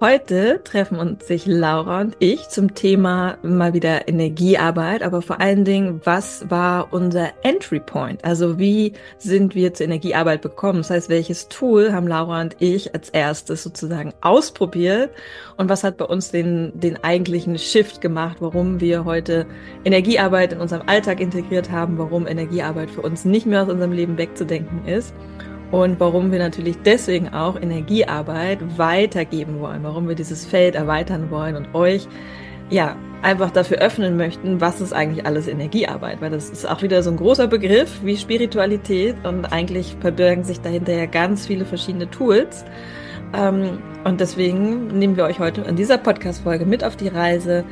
Heute treffen uns sich Laura und ich zum Thema mal wieder Energiearbeit, aber vor allen Dingen, was war unser Entry Point? Also wie sind wir zur Energiearbeit gekommen? Das heißt, welches Tool haben Laura und ich als erstes sozusagen ausprobiert und was hat bei uns den, den eigentlichen Shift gemacht, warum wir heute Energiearbeit in unserem Alltag integriert haben, warum Energiearbeit für uns nicht mehr aus unserem Leben wegzudenken ist und warum wir natürlich deswegen auch Energiearbeit weitergeben wollen, warum wir dieses Feld erweitern wollen und euch ja einfach dafür öffnen möchten, was ist eigentlich alles Energiearbeit, weil das ist auch wieder so ein großer Begriff wie Spiritualität und eigentlich verbirgen sich dahinter ja ganz viele verschiedene Tools. Ähm, und deswegen nehmen wir euch heute in dieser Podcast-Folge mit auf die Reise.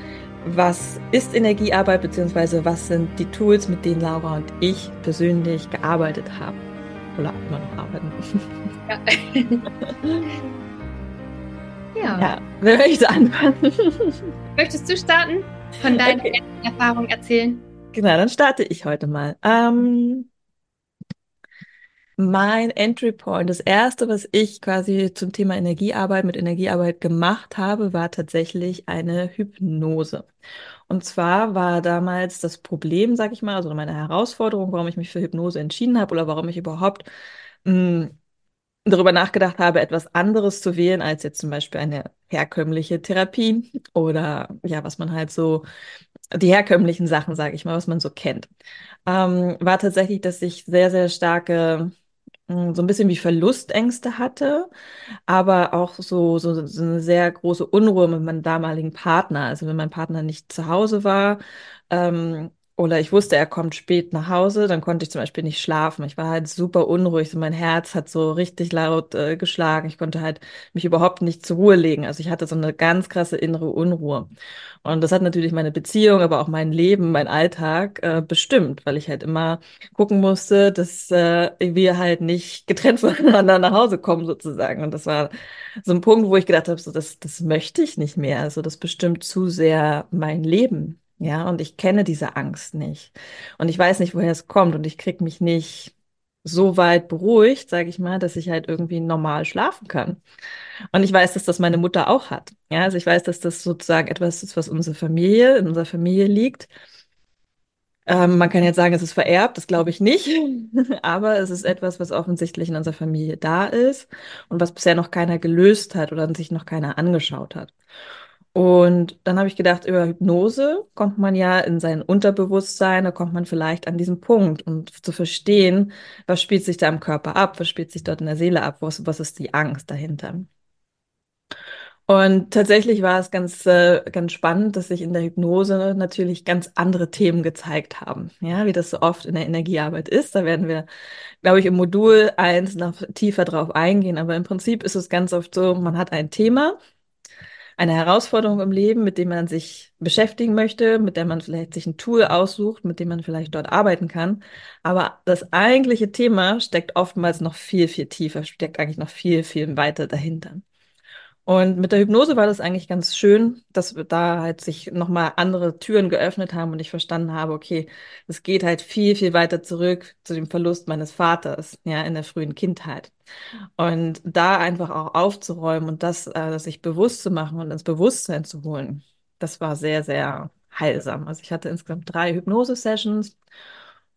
Was ist Energiearbeit, beziehungsweise was sind die Tools, mit denen Laura und ich persönlich gearbeitet haben? Oder immer noch arbeiten. Ja. ja. ja. Wer möchte anfangen? Möchtest du starten? Von deinen okay. Erfahrungen erzählen? Genau, dann starte ich heute mal. Ähm, mein Entry Point, das erste, was ich quasi zum Thema Energiearbeit mit Energiearbeit gemacht habe, war tatsächlich eine Hypnose. Und zwar war damals das Problem, sag ich mal, also meine Herausforderung, warum ich mich für Hypnose entschieden habe oder warum ich überhaupt hm, darüber nachgedacht habe, etwas anderes zu wählen als jetzt zum Beispiel eine herkömmliche Therapie oder ja, was man halt so, die herkömmlichen Sachen, sage ich mal, was man so kennt, ähm, war tatsächlich, dass ich sehr, sehr starke so ein bisschen wie Verlustängste hatte, aber auch so, so, so eine sehr große Unruhe mit meinem damaligen Partner. Also wenn mein Partner nicht zu Hause war, ähm, oder ich wusste, er kommt spät nach Hause, dann konnte ich zum Beispiel nicht schlafen. Ich war halt super unruhig. So mein Herz hat so richtig laut äh, geschlagen. Ich konnte halt mich überhaupt nicht zur Ruhe legen. Also ich hatte so eine ganz krasse innere Unruhe. Und das hat natürlich meine Beziehung, aber auch mein Leben, mein Alltag äh, bestimmt, weil ich halt immer gucken musste, dass äh, wir halt nicht getrennt voneinander nach Hause kommen sozusagen. Und das war so ein Punkt, wo ich gedacht habe, so das, das möchte ich nicht mehr. Also das bestimmt zu sehr mein Leben. Ja, und ich kenne diese Angst nicht. Und ich weiß nicht, woher es kommt. Und ich kriege mich nicht so weit beruhigt, sage ich mal, dass ich halt irgendwie normal schlafen kann. Und ich weiß, dass das meine Mutter auch hat. Ja, also ich weiß, dass das sozusagen etwas ist, was unsere Familie, in unserer Familie liegt. Ähm, man kann jetzt sagen, es ist vererbt, das glaube ich nicht. Aber es ist etwas, was offensichtlich in unserer Familie da ist und was bisher noch keiner gelöst hat oder sich noch keiner angeschaut hat. Und dann habe ich gedacht, über Hypnose kommt man ja in sein Unterbewusstsein, da kommt man vielleicht an diesen Punkt und zu verstehen, was spielt sich da im Körper ab, was spielt sich dort in der Seele ab, was, was ist die Angst dahinter. Und tatsächlich war es ganz, äh, ganz spannend, dass sich in der Hypnose natürlich ganz andere Themen gezeigt haben. Ja, wie das so oft in der Energiearbeit ist. Da werden wir, glaube ich, im Modul eins noch tiefer drauf eingehen. Aber im Prinzip ist es ganz oft so, man hat ein Thema, eine Herausforderung im Leben, mit dem man sich beschäftigen möchte, mit der man vielleicht sich ein Tool aussucht, mit dem man vielleicht dort arbeiten kann. Aber das eigentliche Thema steckt oftmals noch viel, viel tiefer, steckt eigentlich noch viel, viel weiter dahinter. Und mit der Hypnose war das eigentlich ganz schön, dass da halt sich nochmal andere Türen geöffnet haben und ich verstanden habe, okay, es geht halt viel, viel weiter zurück zu dem Verlust meines Vaters, ja, in der frühen Kindheit. Und da einfach auch aufzuräumen und das, äh, sich bewusst zu machen und ins Bewusstsein zu holen, das war sehr, sehr heilsam. Also ich hatte insgesamt drei Hypnose-Sessions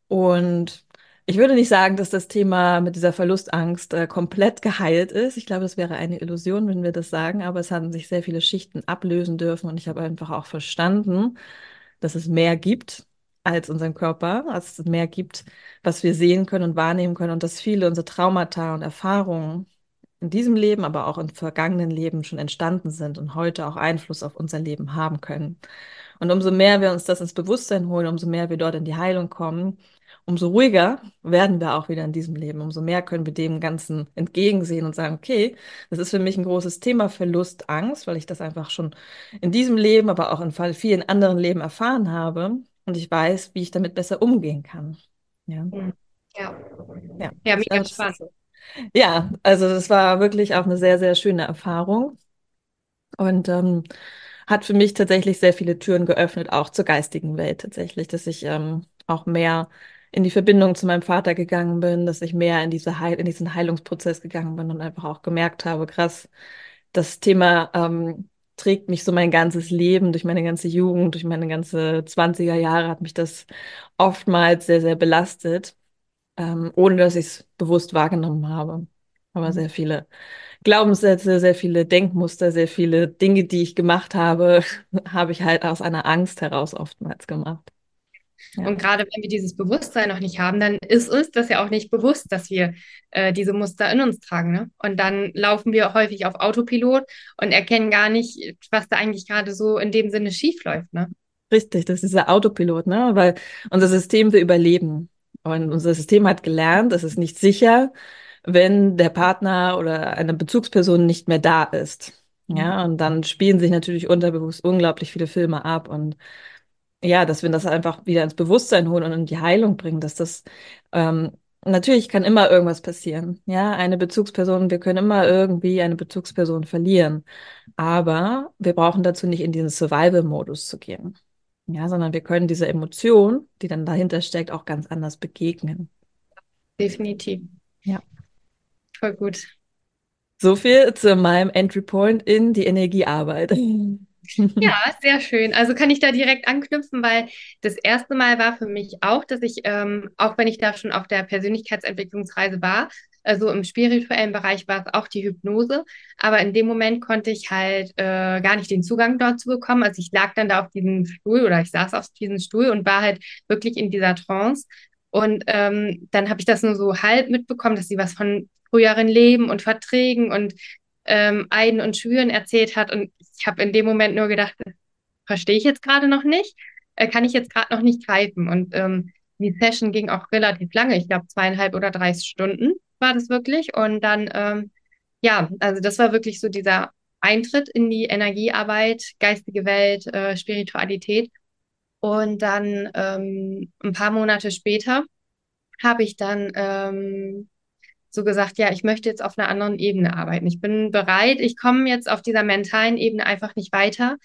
und ich würde nicht sagen, dass das Thema mit dieser Verlustangst äh, komplett geheilt ist. Ich glaube, das wäre eine Illusion, wenn wir das sagen, aber es haben sich sehr viele Schichten ablösen dürfen und ich habe einfach auch verstanden, dass es mehr gibt als unseren Körper, dass es mehr gibt, was wir sehen können und wahrnehmen können und dass viele unsere Traumata und Erfahrungen in diesem Leben, aber auch im vergangenen Leben schon entstanden sind und heute auch Einfluss auf unser Leben haben können. Und umso mehr wir uns das ins Bewusstsein holen, umso mehr wir dort in die Heilung kommen, umso ruhiger werden wir auch wieder in diesem Leben. Umso mehr können wir dem Ganzen entgegensehen und sagen, okay, das ist für mich ein großes Thema Verlust, Angst, weil ich das einfach schon in diesem Leben, aber auch in vielen anderen Leben erfahren habe. Und ich weiß, wie ich damit besser umgehen kann. Ja. Mhm. Ja, ja, ja mega spannend. Ja, also das war wirklich auch eine sehr, sehr schöne Erfahrung. Und ähm, hat für mich tatsächlich sehr viele Türen geöffnet, auch zur geistigen Welt tatsächlich, dass ich ähm, auch mehr in die Verbindung zu meinem Vater gegangen bin, dass ich mehr in diese Heil in diesen Heilungsprozess gegangen bin und einfach auch gemerkt habe, krass, das Thema ähm, trägt mich so mein ganzes Leben, durch meine ganze Jugend, durch meine ganze 20er Jahre hat mich das oftmals sehr, sehr belastet, ähm, ohne dass ich es bewusst wahrgenommen habe. Aber sehr viele Glaubenssätze, sehr viele Denkmuster, sehr viele Dinge, die ich gemacht habe, habe ich halt aus einer Angst heraus oftmals gemacht. Ja. Und gerade wenn wir dieses Bewusstsein noch nicht haben, dann ist uns das ja auch nicht bewusst, dass wir äh, diese Muster in uns tragen. Ne? Und dann laufen wir häufig auf Autopilot und erkennen gar nicht, was da eigentlich gerade so in dem Sinne schiefläuft. Ne? Richtig, das ist dieser Autopilot, ne? Weil unser System will überleben. Und unser System hat gelernt, es ist nicht sicher, wenn der Partner oder eine Bezugsperson nicht mehr da ist. Ja, und dann spielen sich natürlich unterbewusst unglaublich viele Filme ab und ja, dass wir das einfach wieder ins Bewusstsein holen und in die Heilung bringen, dass das ähm, natürlich kann immer irgendwas passieren. Ja, eine Bezugsperson, wir können immer irgendwie eine Bezugsperson verlieren, aber wir brauchen dazu nicht in diesen Survival-Modus zu gehen. Ja, sondern wir können diese Emotion, die dann dahinter steckt, auch ganz anders begegnen. Definitiv. Ja. Voll gut. So viel zu meinem Entry Point in die Energiearbeit. Ja, sehr schön. Also kann ich da direkt anknüpfen, weil das erste Mal war für mich auch, dass ich, ähm, auch wenn ich da schon auf der Persönlichkeitsentwicklungsreise war, also im spirituellen Bereich war es auch die Hypnose, aber in dem Moment konnte ich halt äh, gar nicht den Zugang dort zu bekommen. Also ich lag dann da auf diesem Stuhl oder ich saß auf diesem Stuhl und war halt wirklich in dieser Trance. Und ähm, dann habe ich das nur so halb mitbekommen, dass sie was von früheren Leben und Verträgen und ähm, Eiden und Schwüren erzählt hat. Und ich habe in dem Moment nur gedacht, verstehe ich jetzt gerade noch nicht, äh, kann ich jetzt gerade noch nicht greifen. Und ähm, die Session ging auch relativ lange, ich glaube zweieinhalb oder drei Stunden war das wirklich. Und dann, ähm, ja, also das war wirklich so dieser Eintritt in die Energiearbeit, geistige Welt, äh, Spiritualität. Und dann ähm, ein paar Monate später habe ich dann ähm, so gesagt, ja, ich möchte jetzt auf einer anderen Ebene arbeiten. Ich bin bereit, ich komme jetzt auf dieser mentalen Ebene einfach nicht weiter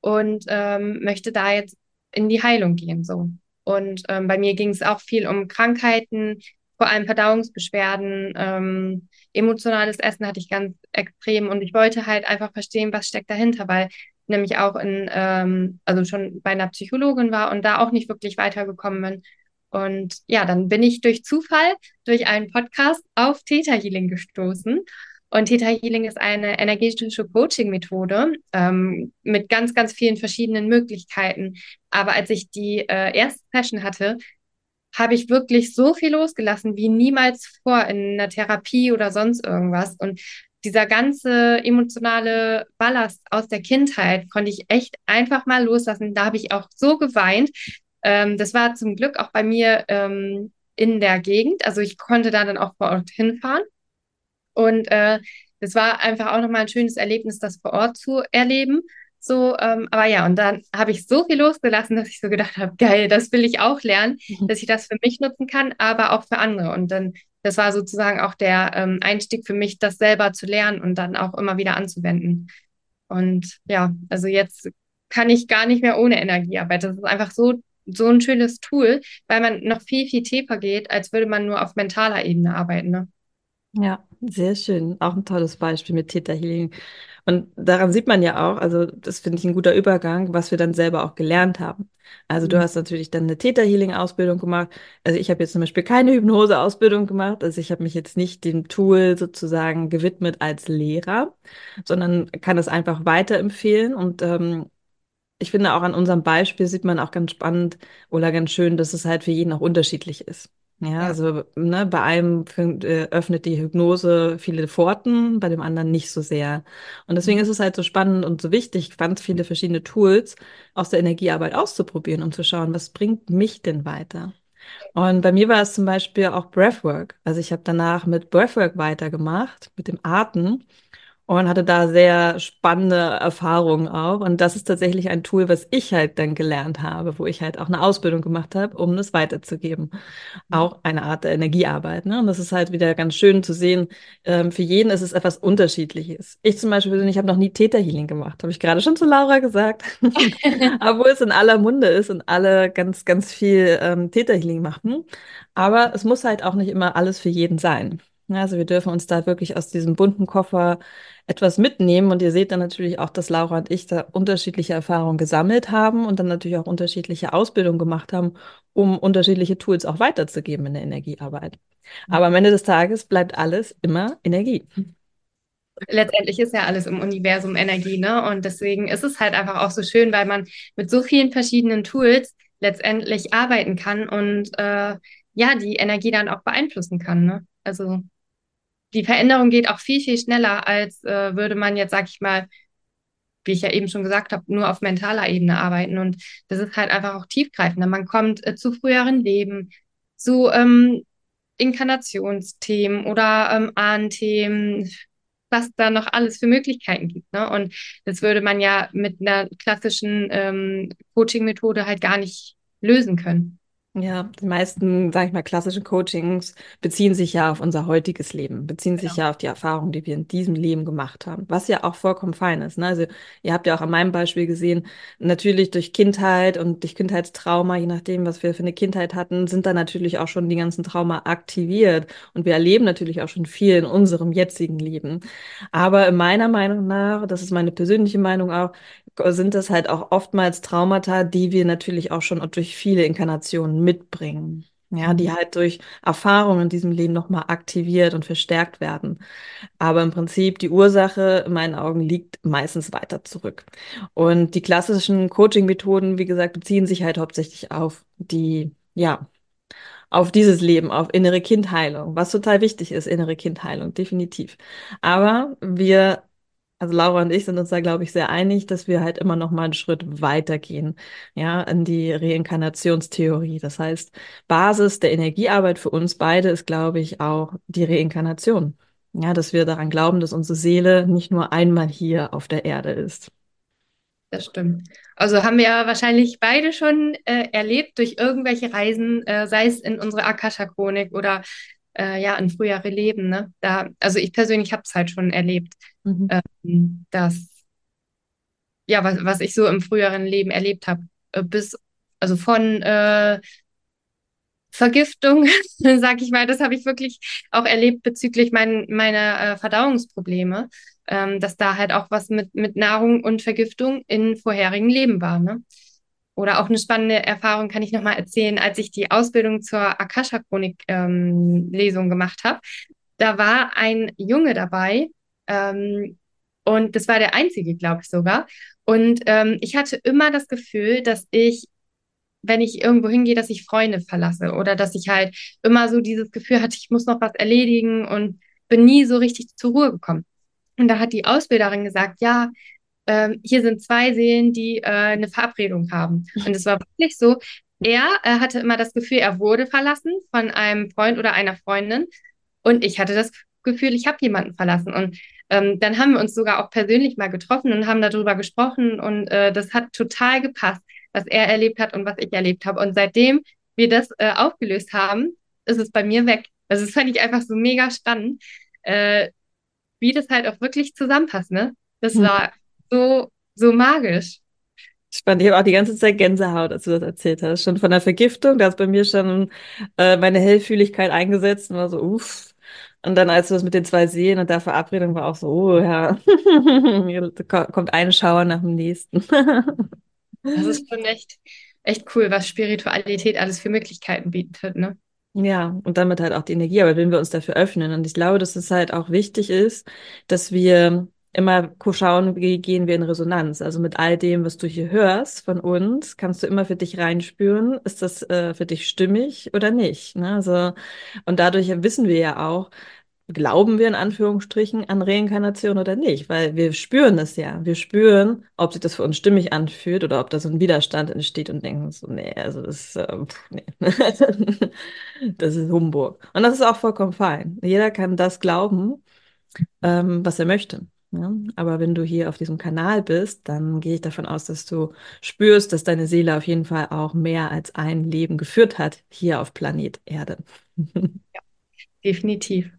und ähm, möchte da jetzt in die Heilung gehen. So. Und ähm, bei mir ging es auch viel um Krankheiten, vor allem Verdauungsbeschwerden, ähm, emotionales Essen hatte ich ganz extrem und ich wollte halt einfach verstehen, was steckt dahinter, weil nämlich auch in, ähm, also schon bei einer Psychologin war und da auch nicht wirklich weitergekommen bin. Und ja, dann bin ich durch Zufall, durch einen Podcast auf Theta Healing gestoßen. Und Theta Healing ist eine energetische Coaching-Methode ähm, mit ganz, ganz vielen verschiedenen Möglichkeiten. Aber als ich die äh, erste Session hatte, habe ich wirklich so viel losgelassen wie niemals vor in einer Therapie oder sonst irgendwas. Und dieser ganze emotionale Ballast aus der Kindheit konnte ich echt einfach mal loslassen. Da habe ich auch so geweint, ähm, das war zum Glück auch bei mir ähm, in der Gegend. Also ich konnte da dann auch vor Ort hinfahren. Und äh, das war einfach auch nochmal ein schönes Erlebnis, das vor Ort zu erleben. So, ähm, aber ja, und dann habe ich so viel losgelassen, dass ich so gedacht habe, geil, das will ich auch lernen, mhm. dass ich das für mich nutzen kann, aber auch für andere. Und dann, das war sozusagen auch der ähm, Einstieg für mich, das selber zu lernen und dann auch immer wieder anzuwenden. Und ja, also jetzt kann ich gar nicht mehr ohne Energie arbeiten. Das ist einfach so so ein schönes Tool, weil man noch viel, viel tiefer geht, als würde man nur auf mentaler Ebene arbeiten. Ne? Ja, sehr schön. Auch ein tolles Beispiel mit Theta Healing. Und daran sieht man ja auch, also das finde ich ein guter Übergang, was wir dann selber auch gelernt haben. Also du mhm. hast natürlich dann eine Theta Healing Ausbildung gemacht. Also ich habe jetzt zum Beispiel keine Hypnose Ausbildung gemacht. Also ich habe mich jetzt nicht dem Tool sozusagen gewidmet als Lehrer, sondern kann es einfach weiterempfehlen und ähm, ich finde auch an unserem Beispiel sieht man auch ganz spannend oder ganz schön, dass es halt für jeden auch unterschiedlich ist. Ja, ja. also ne, bei einem äh, öffnet die Hypnose viele Pforten, bei dem anderen nicht so sehr. Und deswegen mhm. ist es halt so spannend und so wichtig, ganz viele verschiedene Tools aus der Energiearbeit auszuprobieren und zu schauen, was bringt mich denn weiter. Und bei mir war es zum Beispiel auch Breathwork. Also ich habe danach mit Breathwork weitergemacht, mit dem Atem und hatte da sehr spannende Erfahrungen auch. Und das ist tatsächlich ein Tool, was ich halt dann gelernt habe, wo ich halt auch eine Ausbildung gemacht habe, um das weiterzugeben. Mhm. Auch eine Art der Energiearbeit. Ne? Und das ist halt wieder ganz schön zu sehen. Ähm, für jeden ist es etwas Unterschiedliches. Ich zum Beispiel, ich habe noch nie Täterhealing gemacht, habe ich gerade schon zu Laura gesagt. Obwohl es in aller Munde ist und alle ganz, ganz viel ähm, Täterhealing machen. Aber es muss halt auch nicht immer alles für jeden sein. Also wir dürfen uns da wirklich aus diesem bunten Koffer etwas mitnehmen. Und ihr seht dann natürlich auch, dass Laura und ich da unterschiedliche Erfahrungen gesammelt haben und dann natürlich auch unterschiedliche Ausbildungen gemacht haben, um unterschiedliche Tools auch weiterzugeben in der Energiearbeit. Aber am Ende des Tages bleibt alles immer Energie. Letztendlich ist ja alles im Universum Energie, ne? Und deswegen ist es halt einfach auch so schön, weil man mit so vielen verschiedenen Tools letztendlich arbeiten kann und äh, ja, die Energie dann auch beeinflussen kann, ne? Also die Veränderung geht auch viel, viel schneller, als äh, würde man jetzt, sag ich mal, wie ich ja eben schon gesagt habe, nur auf mentaler Ebene arbeiten. Und das ist halt einfach auch tiefgreifender. Man kommt äh, zu früheren Leben, zu ähm, Inkarnationsthemen oder ähm, Ahnenthemen, was da noch alles für Möglichkeiten gibt. Ne? Und das würde man ja mit einer klassischen ähm, Coaching-Methode halt gar nicht lösen können. Ja, die meisten, sage ich mal, klassischen Coachings beziehen sich ja auf unser heutiges Leben, beziehen sich Genau. ja auf die Erfahrungen, die wir in diesem Leben gemacht haben, was ja auch vollkommen fein ist. Ne? Also ihr habt ja auch an meinem Beispiel gesehen, natürlich durch Kindheit und durch Kindheitstrauma, je nachdem, was wir für eine Kindheit hatten, sind da natürlich auch schon die ganzen Trauma aktiviert und wir erleben natürlich auch schon viel in unserem jetzigen Leben. Aber in meiner Meinung nach, das ist meine persönliche Meinung auch, sind das halt auch oftmals Traumata, die wir natürlich auch schon durch viele Inkarnationen mitbringen. Ja, die Mhm. halt durch Erfahrungen in diesem Leben nochmal aktiviert und verstärkt werden. Aber im Prinzip die Ursache in meinen Augen liegt meistens weiter zurück. Und die klassischen Coaching-Methoden, wie gesagt, beziehen sich halt hauptsächlich auf die, ja, auf dieses Leben, auf innere Kindheilung, was total wichtig ist, innere Kindheilung, definitiv. Aber wir also Laura und ich sind uns da, glaube ich, sehr einig, dass wir halt immer noch mal einen Schritt weitergehen, ja, in die Reinkarnationstheorie. Das heißt, Basis der Energiearbeit für uns beide ist, glaube ich, auch die Reinkarnation. Ja, dass wir daran glauben, dass unsere Seele nicht nur einmal hier auf der Erde ist. Das stimmt. Also haben wir ja wahrscheinlich beide schon äh, erlebt durch irgendwelche Reisen, äh, sei es in unsere Akasha-Chronik oder äh, ja in frühere Leben. Ne? Da, also ich persönlich habe es halt schon erlebt, Mhm. ähm, dass ja was, was ich so im früheren Leben erlebt habe, äh, bis also von äh, Vergiftung, sag ich mal, das habe ich wirklich auch erlebt bezüglich mein, meiner äh, Verdauungsprobleme, ähm, dass da halt auch was mit, mit Nahrung und Vergiftung in vorherigen Leben war. Ne? Oder auch eine spannende Erfahrung kann ich nochmal erzählen, als ich die Ausbildung zur Akasha-Chronik-Lesung gemacht habe. Da war ein Junge dabei ähm, und das war der einzige, glaube ich sogar. Und ähm, ich hatte immer das Gefühl, dass ich wenn ich irgendwo hingehe, dass ich Freunde verlasse oder dass ich halt immer so dieses Gefühl hatte, ich muss noch was erledigen und bin nie so richtig zur Ruhe gekommen. Und da hat die Ausbilderin gesagt, ja, ähm, hier sind zwei Seelen, die äh, eine Verabredung haben. Und es war wirklich so, er äh, hatte immer das Gefühl, er wurde verlassen von einem Freund oder einer Freundin und ich hatte das Gefühl, ich habe jemanden verlassen. Und ähm, dann haben wir uns sogar auch persönlich mal getroffen und haben darüber gesprochen und äh, das hat total gepasst, was er erlebt hat und was ich erlebt habe. Und seitdem wir das äh, aufgelöst haben, ist es bei mir weg. Also das fand ich einfach so mega spannend, äh, wie das halt auch wirklich zusammenpasst, ne? Das war so, so magisch. Spannend. Ich habe auch die ganze Zeit Gänsehaut, als du das erzählt hast. Schon von der Vergiftung, da hat bei mir schon äh, meine Hellfühligkeit eingesetzt und war so, uff. Und dann, als du das mit den zwei Seen und der Verabredung war auch so, oh ja, kommt ein Schauer nach dem nächsten. Das ist schon echt, echt cool, was Spiritualität alles für Möglichkeiten bietet, ne? Ja, und damit halt auch die Energie, aber wenn wir uns dafür öffnen. Und ich glaube, dass es halt auch wichtig ist, dass wir immer schauen, wie gehen wir in Resonanz. Also mit all dem, was du hier hörst von uns, kannst du immer für dich reinspüren, ist das äh, für dich stimmig oder nicht. Ne? Also, und dadurch wissen wir ja auch, glauben wir in Anführungsstrichen an Reinkarnation oder nicht, weil wir spüren es ja. Wir spüren, ob sich das für uns stimmig anfühlt oder ob da so ein Widerstand entsteht und denken so, nee, also das, äh, pff, nee. Das ist Humbug. Und das ist auch vollkommen fein. Jeder kann das glauben, ähm, was er möchte. Ja? Aber wenn du hier auf diesem Kanal bist, dann gehe ich davon aus, dass du spürst, dass deine Seele auf jeden Fall auch mehr als ein Leben geführt hat hier auf Planet Erde. Definitiv.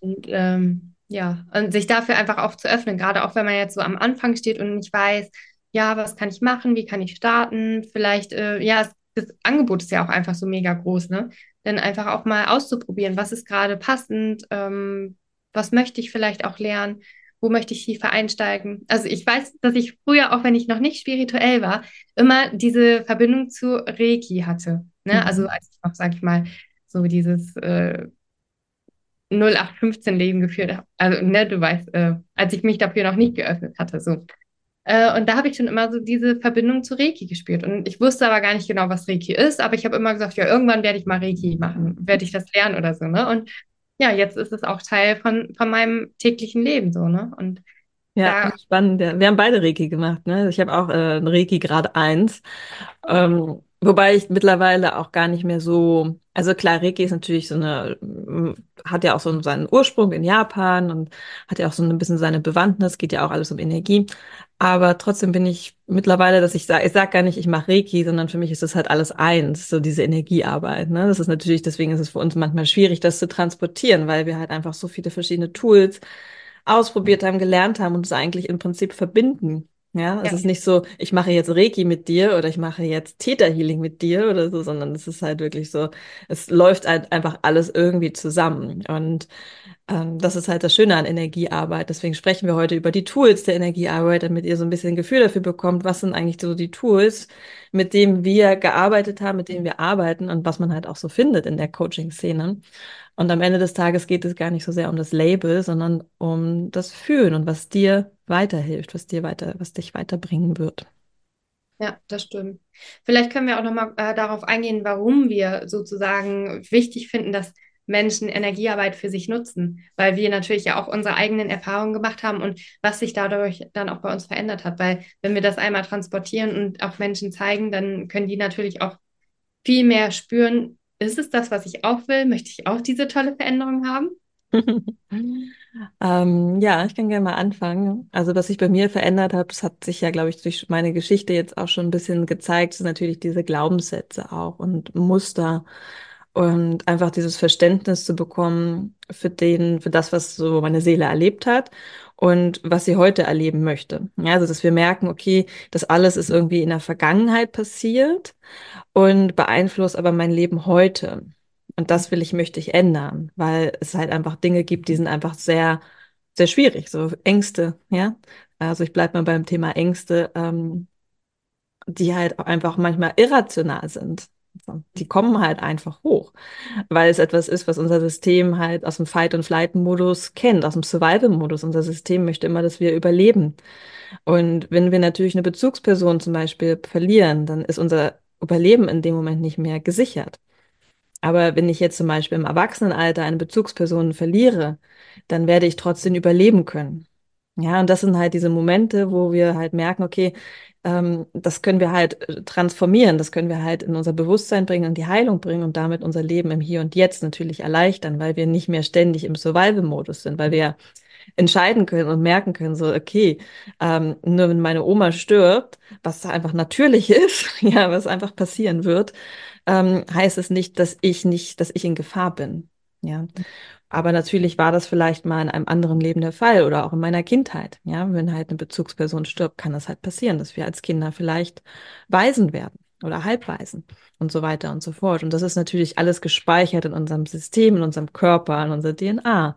Und ähm, ja, und sich dafür einfach auch zu öffnen, gerade auch wenn man jetzt so am Anfang steht und nicht weiß, ja, was kann ich machen, wie kann ich starten? Vielleicht, äh, ja, das Angebot ist ja auch einfach so mega groß, ne? Dann einfach auch mal auszuprobieren, was ist gerade passend, ähm, was möchte ich vielleicht auch lernen, wo möchte ich tiefer einsteigen. Also ich weiß, dass ich früher, auch wenn ich noch nicht spirituell war, immer diese Verbindung zu Reiki hatte. Ne? Also Mhm. als ich noch, sag ich mal, so dieses äh, 0815-Leben geführt habe. Also, ne, du weißt, äh, als ich mich dafür noch nicht geöffnet hatte, so. Äh, und da habe ich schon immer so diese Verbindung zu Reiki gespürt. Und ich wusste aber gar nicht genau, was Reiki ist, aber ich habe immer gesagt, ja, irgendwann werde ich mal Reiki machen, werde ich das lernen oder so, ne? Und ja, jetzt ist es auch Teil von, von meinem täglichen Leben, so, ne? Und Ja, da, spannend. Wir haben beide Reiki gemacht, ne? Ich habe auch äh, Reiki Grad eins. Ähm, wobei ich mittlerweile auch gar nicht mehr so, also klar, Reiki ist natürlich so eine, hat ja auch so seinen Ursprung in Japan und hat ja auch so ein bisschen seine Bewandtnis, geht ja auch alles um Energie. Aber trotzdem bin ich mittlerweile, dass ich sage, ich sage gar nicht, ich mache Reiki, sondern für mich ist das halt alles eins, so diese Energiearbeit. Ne? Das ist natürlich, deswegen ist es für uns manchmal schwierig, das zu transportieren, weil wir halt einfach so viele verschiedene Tools ausprobiert haben, gelernt haben und es eigentlich im Prinzip verbinden. Ja, es ja, ist nicht so, ich mache jetzt Reiki mit dir oder ich mache jetzt Theta Healing mit dir oder so, sondern es ist halt wirklich so, es läuft halt einfach alles irgendwie zusammen. Und ähm, das ist halt das Schöne an Energiearbeit. Deswegen sprechen wir heute über die Tools der Energiearbeit, damit ihr so ein bisschen ein Gefühl dafür bekommt, was sind eigentlich so die Tools, mit denen wir gearbeitet haben, mit denen wir arbeiten und was man halt auch so findet in der Coaching-Szene. Und am Ende des Tages geht es gar nicht so sehr um das Label, sondern um das Fühlen und was dir weiterhilft, was dir weiter, was dich weiterbringen wird. ja, das stimmt. Vielleicht können wir auch nochmal äh, darauf eingehen, warum wir sozusagen wichtig finden, dass Menschen Energiearbeit für sich nutzen, weil wir natürlich ja auch unsere eigenen Erfahrungen gemacht haben und was sich dadurch dann auch bei uns verändert hat. Weil wenn wir das einmal transportieren und auch Menschen zeigen, dann können die natürlich auch viel mehr spüren, ist es das, was ich auch will? Möchte ich auch diese tolle Veränderung haben? Ähm, ja, ich kann gerne mal anfangen. Also, was sich bei mir verändert hat, das hat sich ja, glaube ich, durch meine Geschichte jetzt auch schon ein bisschen gezeigt, sind natürlich diese Glaubenssätze auch und Muster und einfach dieses Verständnis zu bekommen für den, für das, was so meine Seele erlebt hat und was sie heute erleben möchte. Ja, also, dass wir merken, okay, das alles ist irgendwie in der Vergangenheit passiert und beeinflusst aber mein Leben heute. Und das will ich, möchte ich ändern, weil es halt einfach Dinge gibt, die sind einfach sehr, sehr schwierig, so Ängste, ja. Also ich bleibe mal beim Thema Ängste, ähm, die halt auch einfach manchmal irrational sind. Die kommen halt einfach hoch, weil es etwas ist, was unser System halt aus dem Fight- und Flight-Modus kennt, aus dem Survival-Modus. Unser System möchte immer, dass wir überleben. Und wenn wir natürlich eine Bezugsperson zum Beispiel verlieren, dann ist unser Überleben in dem Moment nicht mehr gesichert. Aber wenn ich jetzt zum Beispiel im Erwachsenenalter eine Bezugsperson verliere, dann werde ich trotzdem überleben können. Ja, und das sind halt diese Momente, wo wir halt merken, okay, ähm, das können wir halt äh, transformieren, das können wir halt in unser Bewusstsein bringen, in die Heilung bringen und damit unser Leben im Hier und Jetzt natürlich erleichtern, weil wir nicht mehr ständig im Survival-Modus sind, weil wir entscheiden können und merken können, so, okay, ähm, nur wenn meine Oma stirbt, was einfach natürlich ist, ja, was einfach passieren wird, ähm, heißt es nicht, dass ich nicht, dass ich in Gefahr bin. Ja. Aber natürlich war das vielleicht mal in einem anderen Leben der Fall oder auch in meiner Kindheit. Ja, wenn halt eine Bezugsperson stirbt, kann das halt passieren, dass wir als Kinder vielleicht Waisen werden oder Halbwaisen und so weiter und so fort. Und das ist natürlich alles gespeichert in unserem System, in unserem Körper, in unserer DNA.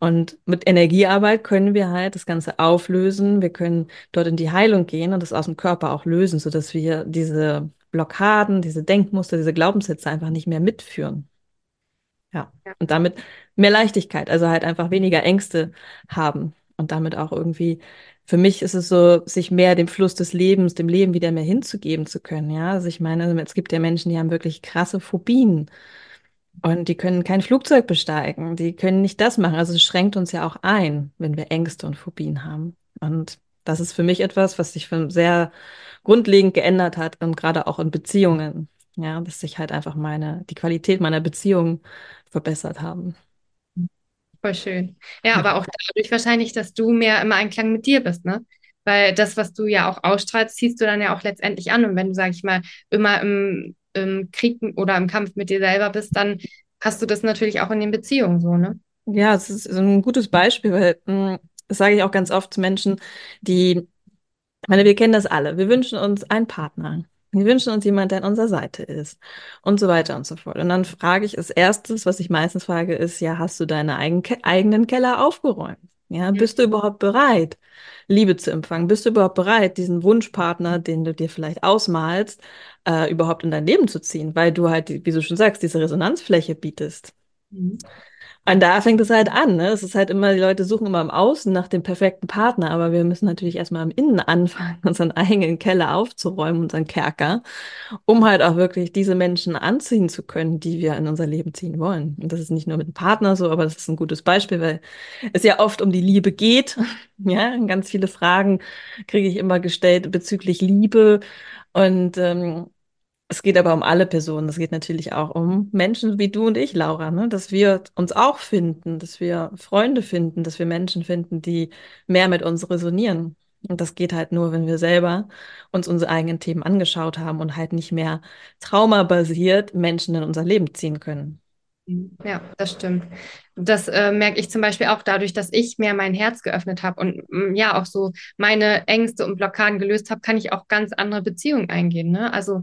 Und mit Energiearbeit können wir halt das Ganze auflösen. Wir können dort in die Heilung gehen und das aus dem Körper auch lösen, sodass wir diese Blockaden, diese Denkmuster, diese Glaubenssätze einfach nicht mehr mitführen. Ja. Und damit mehr Leichtigkeit, also halt einfach weniger Ängste haben und damit auch irgendwie, für mich ist es so, sich mehr dem Fluss des Lebens, dem Leben wieder mehr hinzugeben zu können. Ja, also ich meine, es gibt ja Menschen, die haben wirklich krasse Phobien und die können kein Flugzeug besteigen, die können nicht das machen. Also es schränkt uns ja auch ein, wenn wir Ängste und Phobien haben. Und das ist für mich etwas, was sich sehr grundlegend geändert hat und gerade auch in Beziehungen. Ja, dass sich halt einfach meine, die Qualität meiner Beziehungen verbessert haben. voll schön. Ja, aber auch dadurch wahrscheinlich, dass du mehr im Einklang mit dir bist, ne? Weil das, was du ja auch ausstrahlst, ziehst du dann ja auch letztendlich an. Und wenn du, sag ich mal, immer im, im Krieg oder im Kampf mit dir selber bist, dann hast du das natürlich auch in den Beziehungen so, ne? Ja, es ist ein gutes Beispiel, weil mh, das sage ich auch ganz oft zu Menschen, die, ich meine, wir kennen das alle. Wir wünschen uns einen Partner. Wir wünschen uns jemand, der an unserer Seite ist und so weiter und so fort. Und dann frage ich als erstes, was ich meistens frage, ist, ja, hast du deine eigen, eigenen Keller aufgeräumt? Ja, bist du überhaupt bereit, Liebe zu empfangen? Bist du überhaupt bereit, diesen Wunschpartner, den du dir vielleicht ausmalst, äh, überhaupt in dein Leben zu ziehen? Weil du halt, wie du schon sagst, diese Resonanzfläche bietest. Mhm. Und da fängt es halt an. Ne? Es ist halt immer, die Leute suchen immer im Außen nach dem perfekten Partner, aber wir müssen natürlich erstmal im Innen anfangen, unseren eigenen Keller aufzuräumen, unseren Kerker, um halt auch wirklich diese Menschen anziehen zu können, die wir in unser Leben ziehen wollen. Und das ist nicht nur mit dem Partner so, aber das ist ein gutes Beispiel, weil es ja oft um die Liebe geht. Ja, ganz viele Fragen kriege ich immer gestellt bezüglich Liebe. Und ähm, es geht aber um alle Personen. Es geht natürlich auch um Menschen wie du und ich, Laura, ne? dass wir uns auch finden, dass wir Freunde finden, dass wir Menschen finden, die mehr mit uns resonieren. Und das geht halt nur, wenn wir selber uns unsere eigenen Themen angeschaut haben und halt nicht mehr traumabasiert Menschen in unser Leben ziehen können. Ja, das stimmt. Das äh, merke ich zum Beispiel auch dadurch, dass ich mehr mein Herz geöffnet habe und mm, ja auch so meine Ängste und Blockaden gelöst habe, kann ich auch ganz andere Beziehungen eingehen. Ne? Also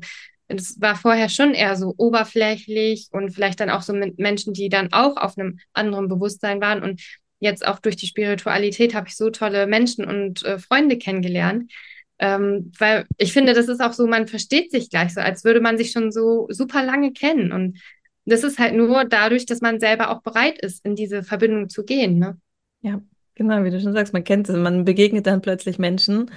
es war vorher schon eher so oberflächlich und vielleicht dann auch so mit Menschen, die dann auch auf einem anderen Bewusstsein waren. Und jetzt auch durch die Spiritualität habe ich so tolle Menschen und äh, Freunde kennengelernt. Ähm, weil ich finde, das ist auch so, man versteht sich gleich so, als würde man sich schon so super lange kennen. Und das ist halt nur dadurch, dass man selber auch bereit ist, in diese Verbindung zu gehen. Ne? Ja, genau, wie du schon sagst, man kennt es, man begegnet dann plötzlich Menschen,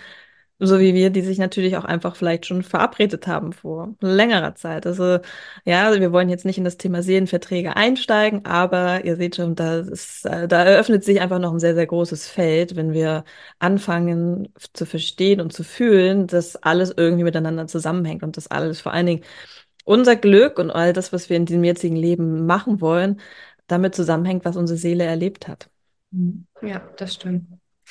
so wie wir, die sich natürlich auch einfach vielleicht schon verabredet haben vor längerer Zeit. Also ja, wir wollen jetzt nicht in das Thema Seelenverträge einsteigen, aber ihr seht schon, da, ist, äh, da eröffnet sich einfach noch ein sehr, sehr großes Feld, wenn wir anfangen zu verstehen und zu fühlen, dass alles irgendwie miteinander zusammenhängt und dass alles vor allen Dingen unser Glück und all das, was wir in diesem jetzigen Leben machen wollen, damit zusammenhängt, was unsere Seele erlebt hat. Ja, das stimmt.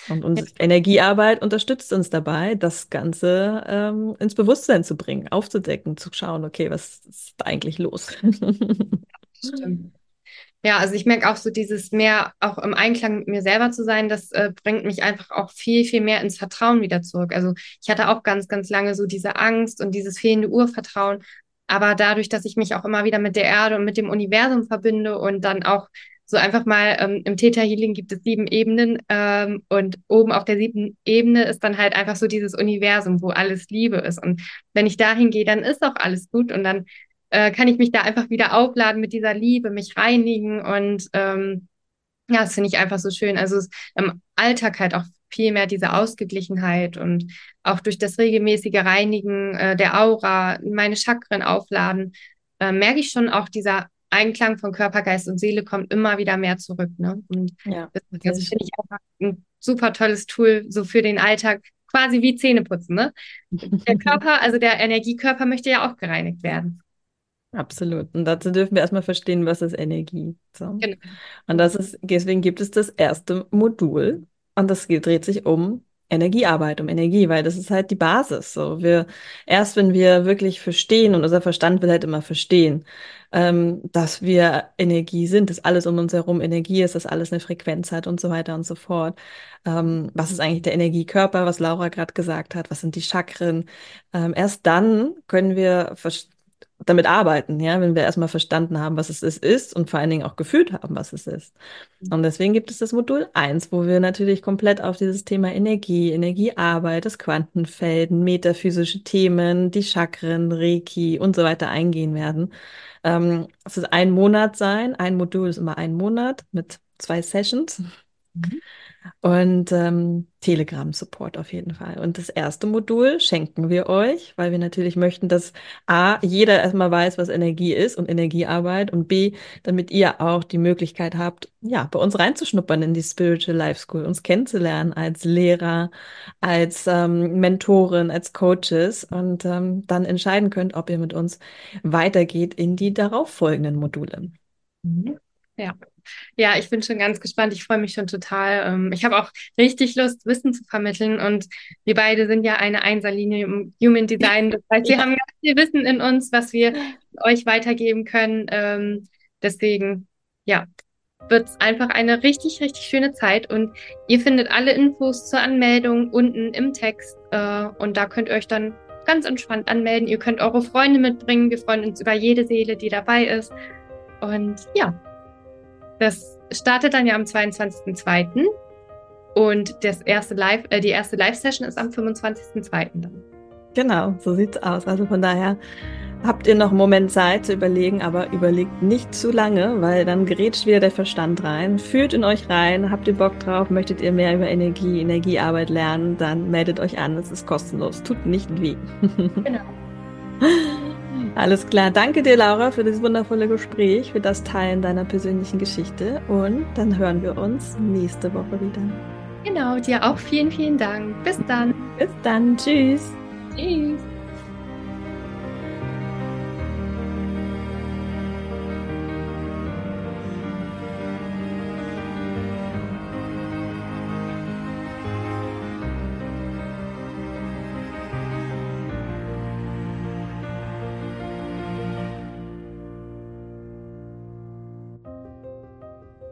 Und unsere. Energiearbeit unterstützt uns dabei, das Ganze ähm, ins Bewusstsein zu bringen, aufzudecken, zu schauen, okay, was ist da eigentlich los? Stimmt. Ja, also ich merke auch so dieses mehr auch im Einklang mit mir selber zu sein, das äh, bringt mich einfach auch viel, viel mehr ins Vertrauen wieder zurück. Also ich hatte auch ganz, ganz lange so diese Angst und dieses fehlende Urvertrauen. Aber dadurch, dass ich mich auch immer wieder mit der Erde und mit dem Universum verbinde und dann auch so einfach mal, ähm, im Theta Healing gibt es sieben Ebenen ähm, und oben auf der siebten Ebene ist dann halt einfach so dieses Universum, wo alles Liebe ist. Und wenn ich dahin gehe, dann ist auch alles gut und dann äh, kann ich mich da einfach wieder aufladen mit dieser Liebe, mich reinigen und ähm, ja, das finde ich einfach so schön. Also es, im Alltag halt auch viel mehr diese Ausgeglichenheit und auch durch das regelmäßige Reinigen äh, der Aura, meine Chakren aufladen, äh, merke ich schon auch dieser Einklang von Körper, Geist und Seele kommt immer wieder mehr zurück. Ne? Und ja, das, das finde ich einfach ein super tolles Tool, so für den Alltag, quasi wie Zähneputzen. Ne? Der Körper, also der Energiekörper möchte ja auch gereinigt werden. Absolut. Und dazu dürfen wir erstmal verstehen, was ist Energie. So. Genau. Und das ist, deswegen gibt es das erste Modul. Und das dreht sich um Energiearbeit, um Energie, weil das ist halt die Basis. So, wir, erst wenn wir wirklich verstehen, und unser Verstand will halt immer verstehen, ähm, dass wir Energie sind, dass alles um uns herum Energie ist, dass alles eine Frequenz hat und so weiter und so fort. Ähm, was ist eigentlich der Energiekörper, was Laura gerade gesagt hat? Was sind die Chakren? Ähm, erst dann können wir damit arbeiten, ja, wenn wir erstmal verstanden haben, was es ist und vor allen Dingen auch gefühlt haben, was es ist. Und deswegen gibt es das Modul 1, wo wir natürlich komplett auf dieses Thema Energie, Energiearbeit, das Quantenfeld, metaphysische Themen, die Chakren, Reiki und so weiter eingehen werden. Ähm, es ist ein Monat sein, ein Modul ist immer ein Monat mit zwei Sessions. Mhm. Und ähm, Telegram-Support auf jeden Fall. Und das erste Modul schenken wir euch, weil wir natürlich möchten, dass A, jeder erstmal weiß, was Energie ist und Energiearbeit und B, damit ihr auch die Möglichkeit habt, ja, bei uns reinzuschnuppern in die Spiritual Life School, uns kennenzulernen als Lehrer, als ähm, Mentorin, als Coaches und ähm, dann entscheiden könnt, ob ihr mit uns weitergeht in die darauffolgenden Module. Mhm. Ja. Ja, ich bin schon ganz gespannt. Ich freue mich schon total. Ähm, ich habe auch richtig Lust, Wissen zu vermitteln. Und wir beide sind ja eine Einserlinie im Human Design. Das heißt, wir ja. haben ganz viel Wissen in uns, was wir euch weitergeben können. Ähm, deswegen, ja, wird es einfach eine richtig, richtig schöne Zeit. Und ihr findet alle Infos zur Anmeldung unten im Text. Äh, und da könnt ihr euch dann ganz entspannt anmelden. Ihr könnt eure Freunde mitbringen. Wir freuen uns über jede Seele, die dabei ist. Und ja, das startet dann ja am 22.02. Und das erste Live, äh, die erste Live-Session ist am 25.02. dann. Genau, so sieht's aus. Also von daher habt ihr noch einen Moment Zeit zu überlegen, aber überlegt nicht zu lange, weil dann gerätscht wieder der Verstand rein. Fühlt in euch rein, habt ihr Bock drauf, möchtet ihr mehr über Energie, Energiearbeit lernen, dann meldet euch an, es ist kostenlos, tut nicht weh. Genau. Alles klar, danke dir Laura für das wundervolle Gespräch, für das Teilen deiner persönlichen Geschichte und dann hören wir uns nächste Woche wieder. Genau, dir auch vielen, vielen Dank. Bis dann. Bis dann, tschüss. Tschüss.